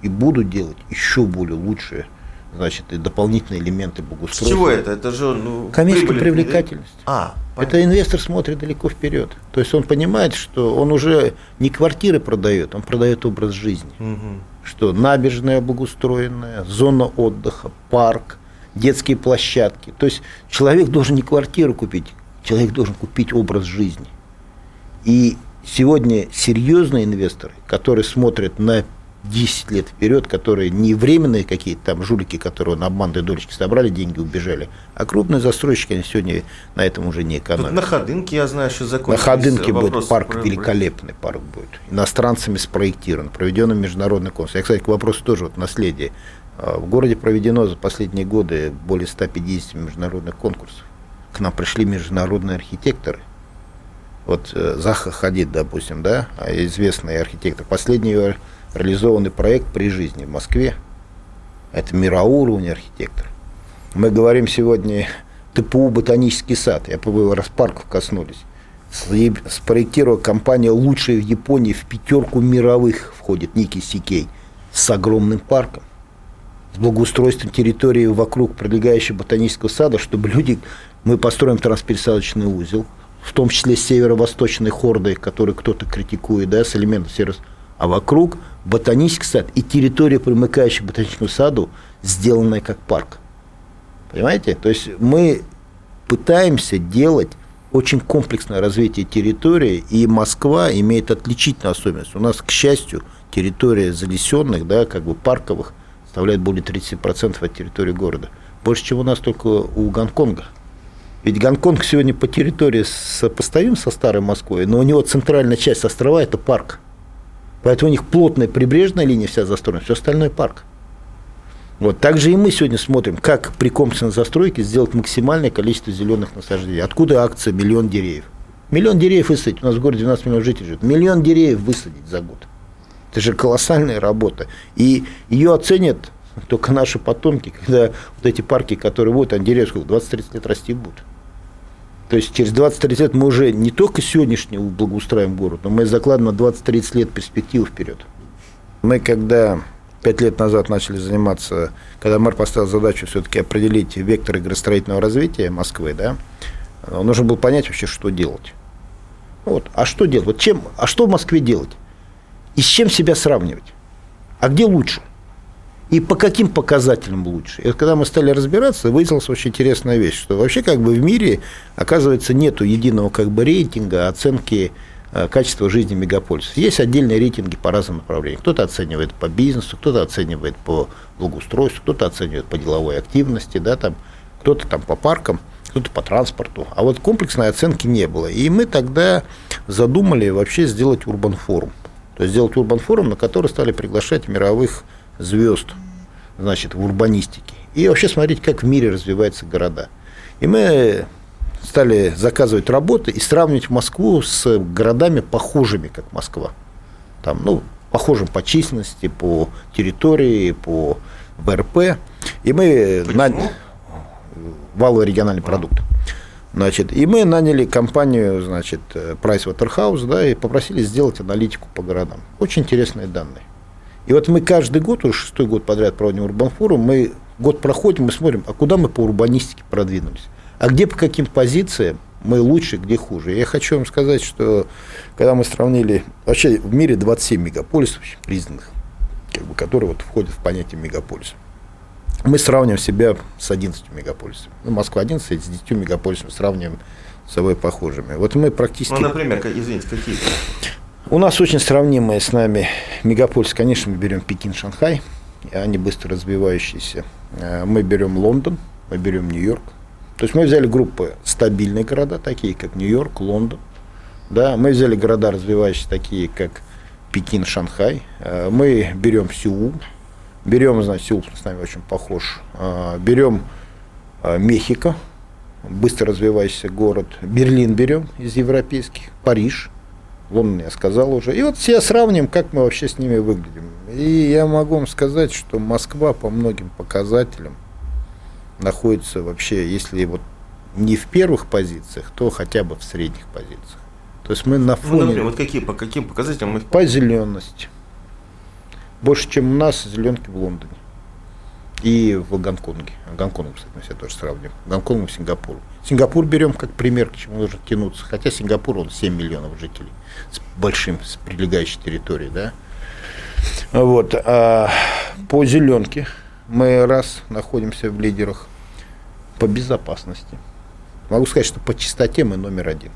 и буду делать еще более лучшие, значит, и дополнительные элементы С благоустройства. чего это? Это же ну, Коммерческая привлекательность. А, Это инвестор смотрит далеко вперед. То есть он понимает, что он уже не квартиры продает, он продает образ жизни. Мгм. Что набережная благоустроенная, зона отдыха, парк, детские площадки. То есть человек должен не квартиру купить, человек должен купить образ жизни. И сегодня серьезные инвесторы, которые смотрят на 10 лет вперед, которые не временные какие-то там жулики, которые на банды дольщики собрали деньги, убежали, а крупные застройщики, они сегодня на этом уже не экономят. На Ходынке, я знаю, что закончились На Ходынке будет парк, про... великолепный парк будет. Иностранцами спроектирован, проведен международный конкурс. Я, кстати, к вопросу тоже вот наследие. А, в городе проведено за последние годы более 150 международных конкурсов. К нам пришли международные архитекторы. Вот э, Заха Хадид, допустим, да, известный архитектор. Последний реализованный проект при жизни в Москве. Это мироуровень архитектор. Мы говорим сегодня ТПУ «Ботанический сад». Я по раз парков коснулись. Спроектировала компания лучшая в Японии, в пятерку мировых входит Ники Сикей, с огромным парком, с благоустройством территории вокруг прилегающего ботанического сада, чтобы люди... Мы построим транспересадочный узел, в том числе северо-восточной хордой, который кто-то критикует, да, с элементом северо а вокруг ботанический сад и территория, примыкающая к ботаническому саду, сделанная как парк. Понимаете? То есть мы пытаемся делать очень комплексное развитие территории, и Москва имеет отличительную особенность. У нас, к счастью, территория залесенных, да, как бы парковых, составляет более 30% от территории города. Больше, чем у нас только у Гонконга. Ведь Гонконг сегодня по территории сопоставим со старой Москвой, но у него центральная часть острова – это парк. Поэтому у них плотная прибрежная линия вся застроена, все остальное парк. Вот. Также и мы сегодня смотрим, как при комплексной застройке сделать максимальное количество зеленых насаждений. Откуда акция «Миллион деревьев»? Миллион деревьев высадить. У нас в городе 12 миллионов жителей живет. Миллион деревьев высадить за год. Это же колоссальная работа. И ее оценят только наши потомки, когда вот эти парки, которые вот, они деревья 20-30 лет расти будут. То есть через 20-30 лет мы уже не только сегодняшний благоустраиваем город, но мы закладываем на 20-30 лет перспективу вперед. Мы когда пять лет назад начали заниматься, когда мэр поставил задачу все-таки определить векторы градостроительного развития Москвы, да, нужно было понять вообще, что делать. Вот. А что делать? Вот чем, а что в Москве делать? И с чем себя сравнивать? А где лучше? И по каким показателям лучше. И когда мы стали разбираться, выяснилась очень интересная вещь, что вообще как бы в мире, оказывается, нету единого как бы рейтинга оценки э, качества жизни мегаполисов. Есть отдельные рейтинги по разным направлениям. Кто-то оценивает по бизнесу, кто-то оценивает по благоустройству, кто-то оценивает по деловой активности, да, там, кто-то там по паркам, кто-то по транспорту. А вот комплексной оценки не было. И мы тогда задумали вообще сделать урбан форум. То есть сделать урбан форум, на который стали приглашать мировых звезд значит, в урбанистике. И вообще смотреть, как в мире развиваются города. И мы стали заказывать работы и сравнивать Москву с городами, похожими, как Москва. Там, ну, похожим по численности, по территории, по ВРП. И мы... На... Валовый региональный продукт. Значит, и мы наняли компанию, значит, Pricewaterhouse, да, и попросили сделать аналитику по городам. Очень интересные данные. И вот мы каждый год, уже шестой год подряд проводим Урбанфорум, мы год проходим, мы смотрим, а куда мы по урбанистике продвинулись, а где по каким позициям мы лучше, где хуже. Я хочу вам сказать, что когда мы сравнили, вообще в мире 27 мегаполисов признанных, как бы, которые вот входят в понятие мегаполиса. Мы сравниваем себя с 11 мегаполисами. Ну, Москва 11, с 10 мегаполисами сравниваем с собой похожими. Вот мы практически... Ну, например, извините, какие? У нас очень сравнимые с нами мегаполис, конечно, мы берем Пекин, Шанхай, они быстро развивающиеся. Э, мы берем Лондон, мы берем Нью-Йорк. То есть мы взяли группы стабильные города, такие как Нью-Йорк, Лондон. Да, мы взяли города развивающиеся, такие как Пекин, Шанхай. Э, мы берем Сеул, берем, значит, Сеул с нами очень похож. Э, берем Мехико, быстро развивающийся город. Берлин берем из европейских, Париж – Лондон я сказал уже. И вот все сравним, как мы вообще с ними выглядим. И я могу вам сказать, что Москва по многим показателям находится вообще, если вот не в первых позициях, то хотя бы в средних позициях. То есть мы на фоне... Ну, например, вот какие, по каким показателям мы... По зелености. Больше, чем у нас зеленки в Лондоне. И в Гонконге. Гонконг, кстати, мы себя тоже сравним. Гонконг и Сингапур. Сингапур берем как пример, к чему нужно тянуться. Хотя Сингапур, он 7 миллионов жителей с большим, с прилегающей территорией, да. Вот. А по зеленке мы раз находимся в лидерах по безопасности. Могу сказать, что по чистоте мы номер один.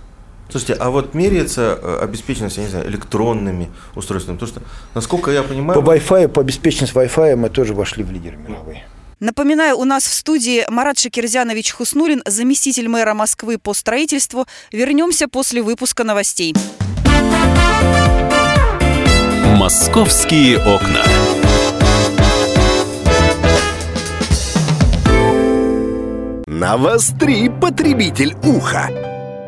Слушайте, а вот меряется э, обеспеченность, я не знаю, электронными устройствами? Потому что, насколько я понимаю... По Wi-Fi, по обеспеченности Wi-Fi мы тоже вошли в лидеры мировые. Напоминаю, у нас в студии Марат Шакирзянович Хуснулин, заместитель мэра Москвы по строительству. Вернемся после выпуска новостей. «Московские окна». Навостри, потребитель уха!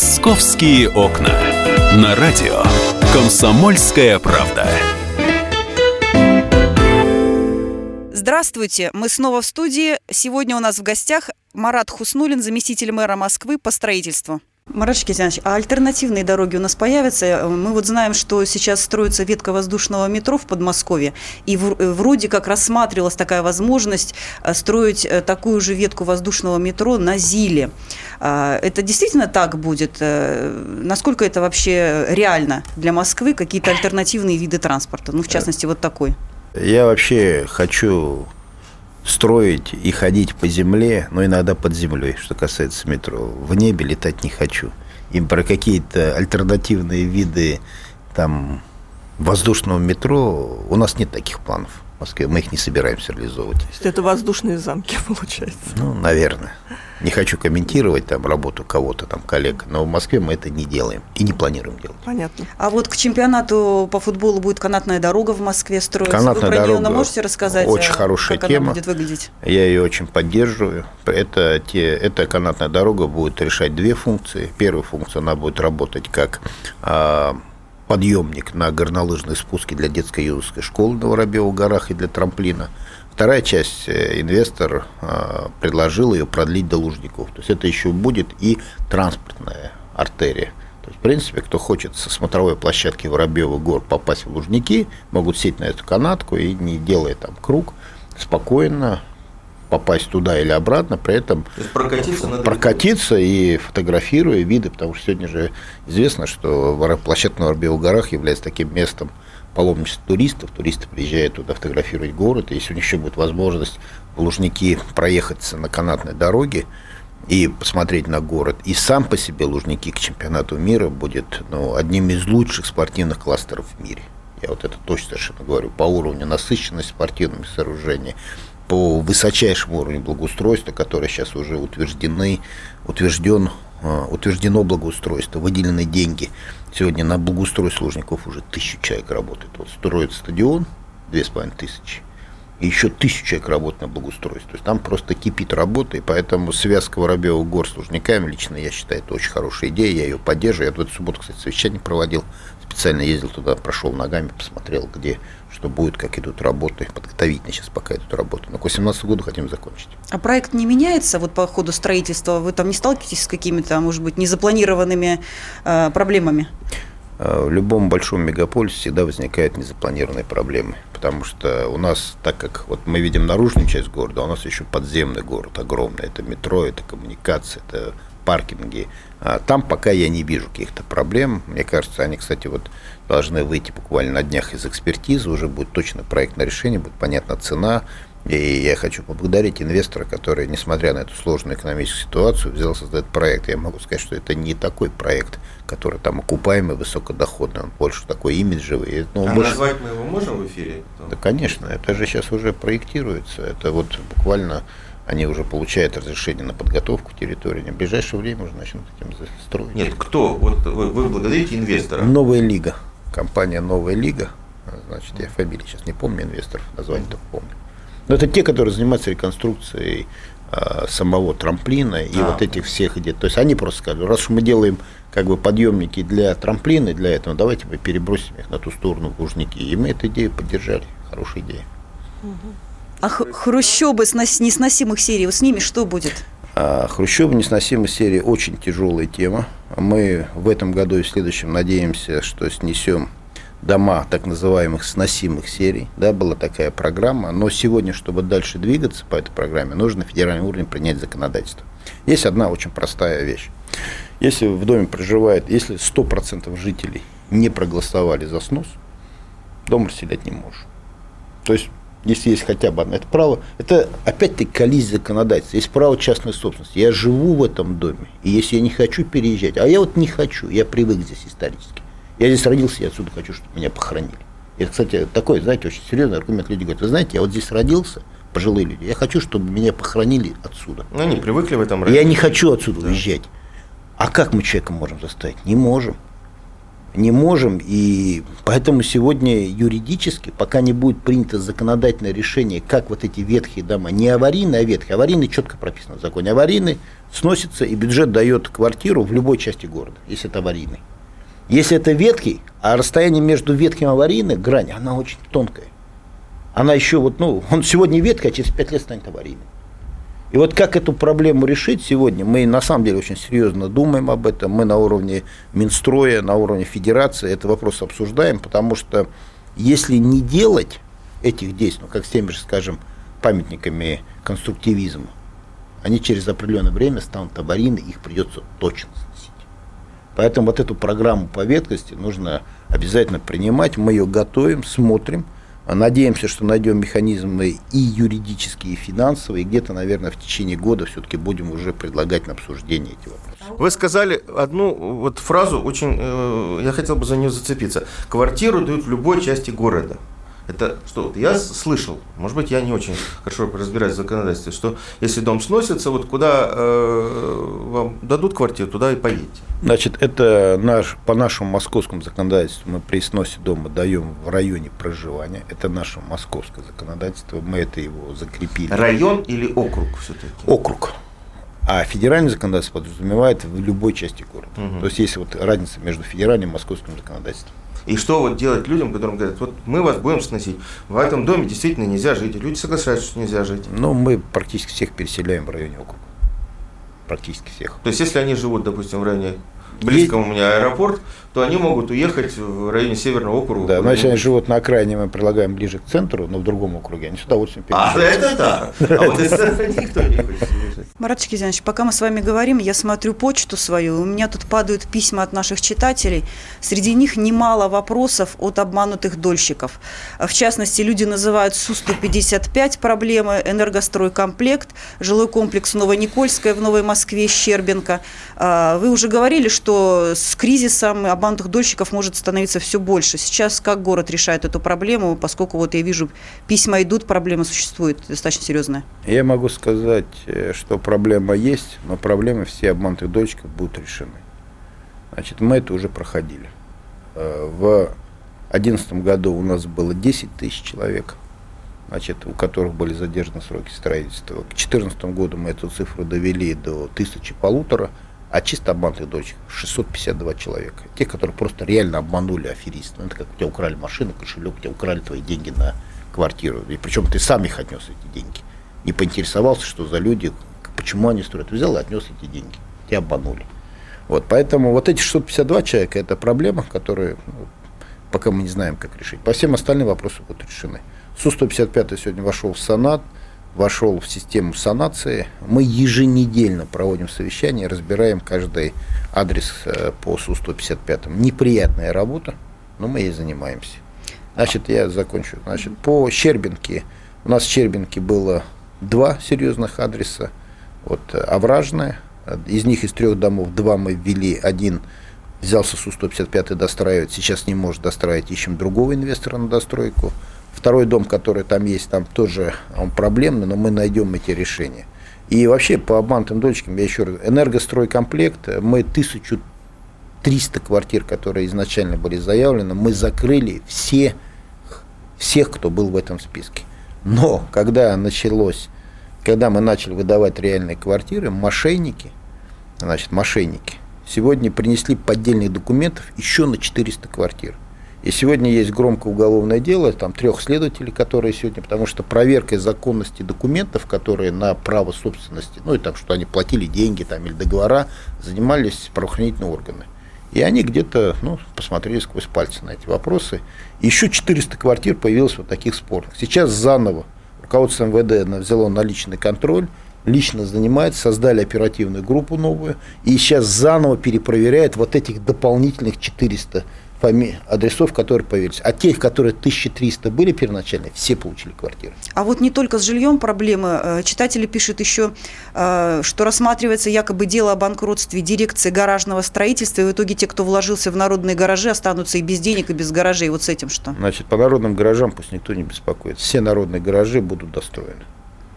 «Московские окна». На радио «Комсомольская правда». Здравствуйте, мы снова в студии. Сегодня у нас в гостях Марат Хуснулин, заместитель мэра Москвы по строительству. Марат Шкизянович, а альтернативные дороги у нас появятся? Мы вот знаем, что сейчас строится ветка воздушного метро в Подмосковье, и вроде как рассматривалась такая возможность э, строить э, такую же ветку воздушного метро на Зиле. А, это действительно так будет? Э, насколько это вообще реально для Москвы? Какие-то альтернативные виды транспорта? Ну, в частности, вот такой. Я вообще хочу строить и ходить по земле, но иногда под землей, что касается метро. В небе летать не хочу. Им про какие-то альтернативные виды там воздушного метро у нас нет таких планов. В Москве мы их не собираемся реализовывать. То есть это воздушные замки, *laughs* получается? Ну, наверное. Не хочу комментировать там работу кого-то, там коллег, но в Москве мы это не делаем и не планируем делать. Понятно. А вот к чемпионату по футболу будет канатная дорога в Москве строиться. Канатная Вы про дорога нее можете рассказать? Очень э, хорошая как тема. она будет выглядеть? Я ее очень поддерживаю. Это те, эта канатная дорога будет решать две функции. Первая функция, она будет работать как а, подъемник на горнолыжные спуски для детской и юношеской школы на Воробьевых горах и для трамплина – Вторая часть, э, инвестор э, предложил ее продлить до Лужников. То есть это еще будет и транспортная артерия. То есть, в принципе, кто хочет со смотровой площадки Воробьевых гор попасть в Лужники, могут сесть на эту канатку и, не делая там круг, спокойно попасть туда или обратно, при этом прокатиться, прокатиться и фотографируя виды, потому что сегодня же известно, что площадка на Воробьевых горах является таким местом, паломничество туристов. Туристы приезжают туда фотографировать город. Если у них еще будет возможность в Лужники проехаться на канатной дороге и посмотреть на город. И сам по себе Лужники к чемпионату мира будет ну, одним из лучших спортивных кластеров в мире. Я вот это точно совершенно говорю. По уровню насыщенности спортивными сооружениями, по высочайшему уровню благоустройства, которые сейчас уже утверждены, утвержден, утверждено благоустройство, выделены деньги – Сегодня на благоустройство Лужников уже тысячу человек работает. Вот строит стадион, две с половиной тысячи, и еще тысячу человек работает на благоустройстве. То есть там просто кипит работа, и поэтому связка Воробьевых гор с Лужниками, лично я считаю, это очень хорошая идея, я ее поддерживаю. Я в эту субботу, кстати, совещание проводил, специально ездил туда, прошел ногами, посмотрел, где что будет, как идут работы, подготовительно сейчас пока идут работы. Но к 2018 году хотим закончить. А проект не меняется вот по ходу строительства? Вы там не сталкиваетесь с какими-то, может быть, незапланированными э, проблемами? Э, в любом большом мегаполисе всегда возникают незапланированные проблемы, потому что у нас, так как вот мы видим наружную часть города, а у нас еще подземный город огромный, это метро, это коммуникация, это паркинги. А там пока я не вижу каких-то проблем. Мне кажется, они, кстати, вот должны выйти буквально на днях из экспертизы, уже будет точно проектное решение, будет понятна цена. И я хочу поблагодарить инвестора, который, несмотря на эту сложную экономическую ситуацию, взял создать проект. Я могу сказать, что это не такой проект, который там окупаемый, высокодоходный, он больше такой имиджевый. Ну, а больше... назвать мы его можем в эфире? Да, конечно, это же сейчас уже проектируется. Это вот буквально они уже получают разрешение на подготовку территории. В ближайшее время уже начнут этим строить. Нет, кто? Вот вы, вы благодарите инвестора? Новая лига. Компания Новая лига. Значит, я фамилии сейчас не помню инвесторов, название только помню. Но это те, которые занимаются реконструкцией а, самого трамплина и а, вот этих всех идей. То есть они просто сказали, раз мы делаем как бы подъемники для трамплина, для этого, давайте мы перебросим их на ту сторону в Лужники. И мы эту идею поддержали. Хорошая идея. А хрущобы с несносимых серий, с ними что будет? А Хрущева несносимая серия очень тяжелая тема. Мы в этом году и в следующем надеемся, что снесем дома так называемых сносимых серий. Да, была такая программа. Но сегодня, чтобы дальше двигаться по этой программе, нужно на федеральном уровне принять законодательство. Есть одна очень простая вещь. Если в доме проживает, если 100% жителей не проголосовали за снос, дом расселять не можешь. То есть если есть хотя бы одно. Это право, это опять-таки коллизия законодательства. Есть право частной собственности. Я живу в этом доме, и если я не хочу переезжать, а я вот не хочу, я привык здесь исторически. Я здесь родился, я отсюда хочу, чтобы меня похоронили. Это, кстати, такой, знаете, очень серьезный аргумент. Люди говорят, вы знаете, я вот здесь родился, пожилые люди, я хочу, чтобы меня похоронили отсюда. Ну, они привыкли в этом Я не хочу отсюда да. уезжать. А как мы человека можем заставить? Не можем не можем, и поэтому сегодня юридически, пока не будет принято законодательное решение, как вот эти ветхие дома, не аварийные, а ветхие, аварийные четко прописано в законе, аварийный сносится, и бюджет дает квартиру в любой части города, если это аварийный. Если это ветхий, а расстояние между ветхим и аварийным, грань, она очень тонкая. Она еще вот, ну, он сегодня ветхий, а через пять лет станет аварийным. И вот как эту проблему решить сегодня, мы на самом деле очень серьезно думаем об этом. Мы на уровне Минстроя, на уровне Федерации этот вопрос обсуждаем, потому что если не делать этих действий, ну, как с теми же, скажем, памятниками конструктивизма, они через определенное время станут аварийны, их придется точно сносить. Поэтому вот эту программу по веткости нужно обязательно принимать. Мы ее готовим, смотрим – Надеемся, что найдем механизмы и юридические, и финансовые, и где-то, наверное, в течение года все-таки будем уже предлагать на обсуждение эти вопросы. Вы сказали одну вот фразу, очень, э, я хотел бы за нее зацепиться. Квартиру дают в любой части города. Это что? Вот я слышал, может быть, я не очень хорошо разбираюсь в законодательстве, что если дом сносится, вот куда э, вам дадут квартиру, туда и поедете. Значит, это наш, по нашему московскому законодательству мы при сносе дома даем в районе проживания. Это наше московское законодательство, мы это его закрепили. Район или округ все-таки? Округ. А федеральное законодательство подразумевает в любой части города. Угу. То есть есть вот разница между федеральным и московским законодательством. И что вот делать людям, которым говорят, вот мы вас будем сносить. В этом доме действительно нельзя жить. И люди соглашаются, что нельзя жить. Ну, мы практически всех переселяем в районе округа. Практически всех. То есть, если они живут, допустим, в районе близко у меня аэропорт, то они могут уехать в районе Северного округа. Да, но если они живут на окраине, мы предлагаем ближе к центру, но в другом округе, они с удовольствием А, это да. А вот *laughs* никто не хочет Марат Шкизянович, пока мы с вами говорим, я смотрю почту свою, у меня тут падают письма от наших читателей. Среди них немало вопросов от обманутых дольщиков. В частности, люди называют Су-155 проблемы, энергостройкомплект, жилой комплекс Новоникольская в Новой Москве, Щербинка. А, вы уже говорили, что с кризисом обманутых дольщиков может становиться все больше. Сейчас как город решает эту проблему, поскольку вот я вижу, письма идут, проблема существует достаточно серьезная? Я могу сказать, э, что проблема есть, но проблемы все обманутых дольщиков будут решены. Значит, мы это уже проходили. Э, в 2011 году у нас было 10 тысяч человек, значит, у которых были задержаны сроки строительства. К 2014 году мы эту цифру довели до тысячи полутора – а чисто обманутых дочек 652 человека. Те, которые просто реально обманули аферистов. Ну, это как у тебя украли машину, кошелек, у тебя украли твои деньги на квартиру. И причем ты сам их отнес эти деньги. Не поинтересовался, что за люди, почему они строят. Взял и отнес эти деньги. Тебя обманули. Вот, поэтому вот эти 652 человека – это проблема, которую ну, пока мы не знаем, как решить. По всем остальным вопросы будут решены. Су-155 сегодня вошел в Санат, вошел в систему санации. Мы еженедельно проводим совещания, разбираем каждый адрес э, по СУ-155. Неприятная работа, но мы ей занимаемся. Значит, я закончу. Значит, по Щербинке, у нас в Щербинке было два серьезных адреса. Вот э, Овражная, из них из трех домов два мы ввели, один взялся Су-155 достраивать, сейчас не может достраивать, ищем другого инвестора на достройку. Второй дом, который там есть, там тоже он проблемный, но мы найдем эти решения. И вообще по обманутым дочкам, я еще раз, энергостройкомплект, мы 1300 квартир, которые изначально были заявлены, мы закрыли все, всех, кто был в этом списке. Но когда началось, когда мы начали выдавать реальные квартиры, мошенники, значит, мошенники, сегодня принесли поддельных документов еще на 400 квартир. И сегодня есть громкое уголовное дело, там трех следователей, которые сегодня, потому что проверкой законности документов, которые на право собственности, ну и там, что они платили деньги там или договора, занимались правоохранительные органы. И они где-то ну, посмотрели сквозь пальцы на эти вопросы. Еще 400 квартир появилось вот таких спорных. Сейчас заново руководство МВД взяло наличный контроль, лично занимается, создали оперативную группу новую, и сейчас заново перепроверяет вот этих дополнительных 400 фами... адресов, которые появились. А тех, которые 1300 были первоначально, все получили квартиры. А вот не только с жильем проблемы. Э, читатели пишут еще, э, что рассматривается якобы дело о банкротстве дирекции гаражного строительства, и в итоге те, кто вложился в народные гаражи, останутся и без денег, и без гаражей. Вот с этим что? Значит, по народным гаражам пусть никто не беспокоит. Все народные гаражи будут достроены.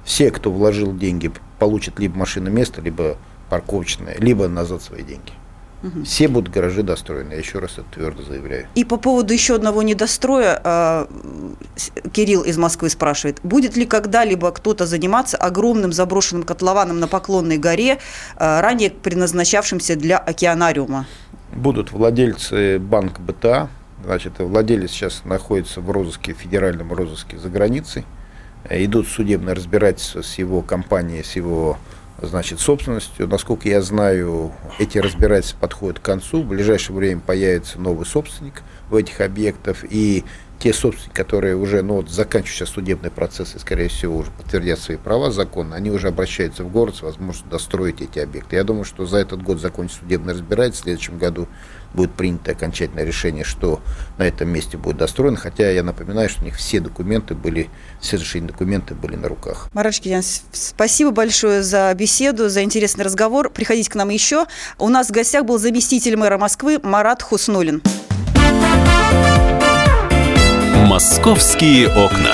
Все, кто вложил деньги, получат либо машина место, либо парковочное, либо назад свои деньги. Угу. Все будут гаражи достроены, я еще раз это твердо заявляю. И по поводу еще одного недостроя, э, Кирилл из Москвы спрашивает, будет ли когда-либо кто-то заниматься огромным заброшенным котлованом на Поклонной горе, э, ранее предназначавшимся для океанариума? Будут владельцы банка БТА, значит, владелец сейчас находится в розыске, федеральном розыске за границей, идут судебные разбирательства с его компанией, с его значит, собственностью. Насколько я знаю, эти разбирательства подходят к концу. В ближайшее время появится новый собственник в этих объектах. И те собственники, которые уже ну, вот, заканчивают сейчас судебный процесс и, скорее всего, уже подтвердят свои права законно, они уже обращаются в город с возможностью достроить эти объекты. Я думаю, что за этот год закончится судебное разбирательство, в следующем году будет принято окончательное решение, что на этом месте будет достроено, хотя я напоминаю, что у них все документы были, все решения документы были на руках. Марат спасибо большое за беседу, за интересный разговор. Приходите к нам еще. У нас в гостях был заместитель мэра Москвы Марат Хуснулин. «Московские окна».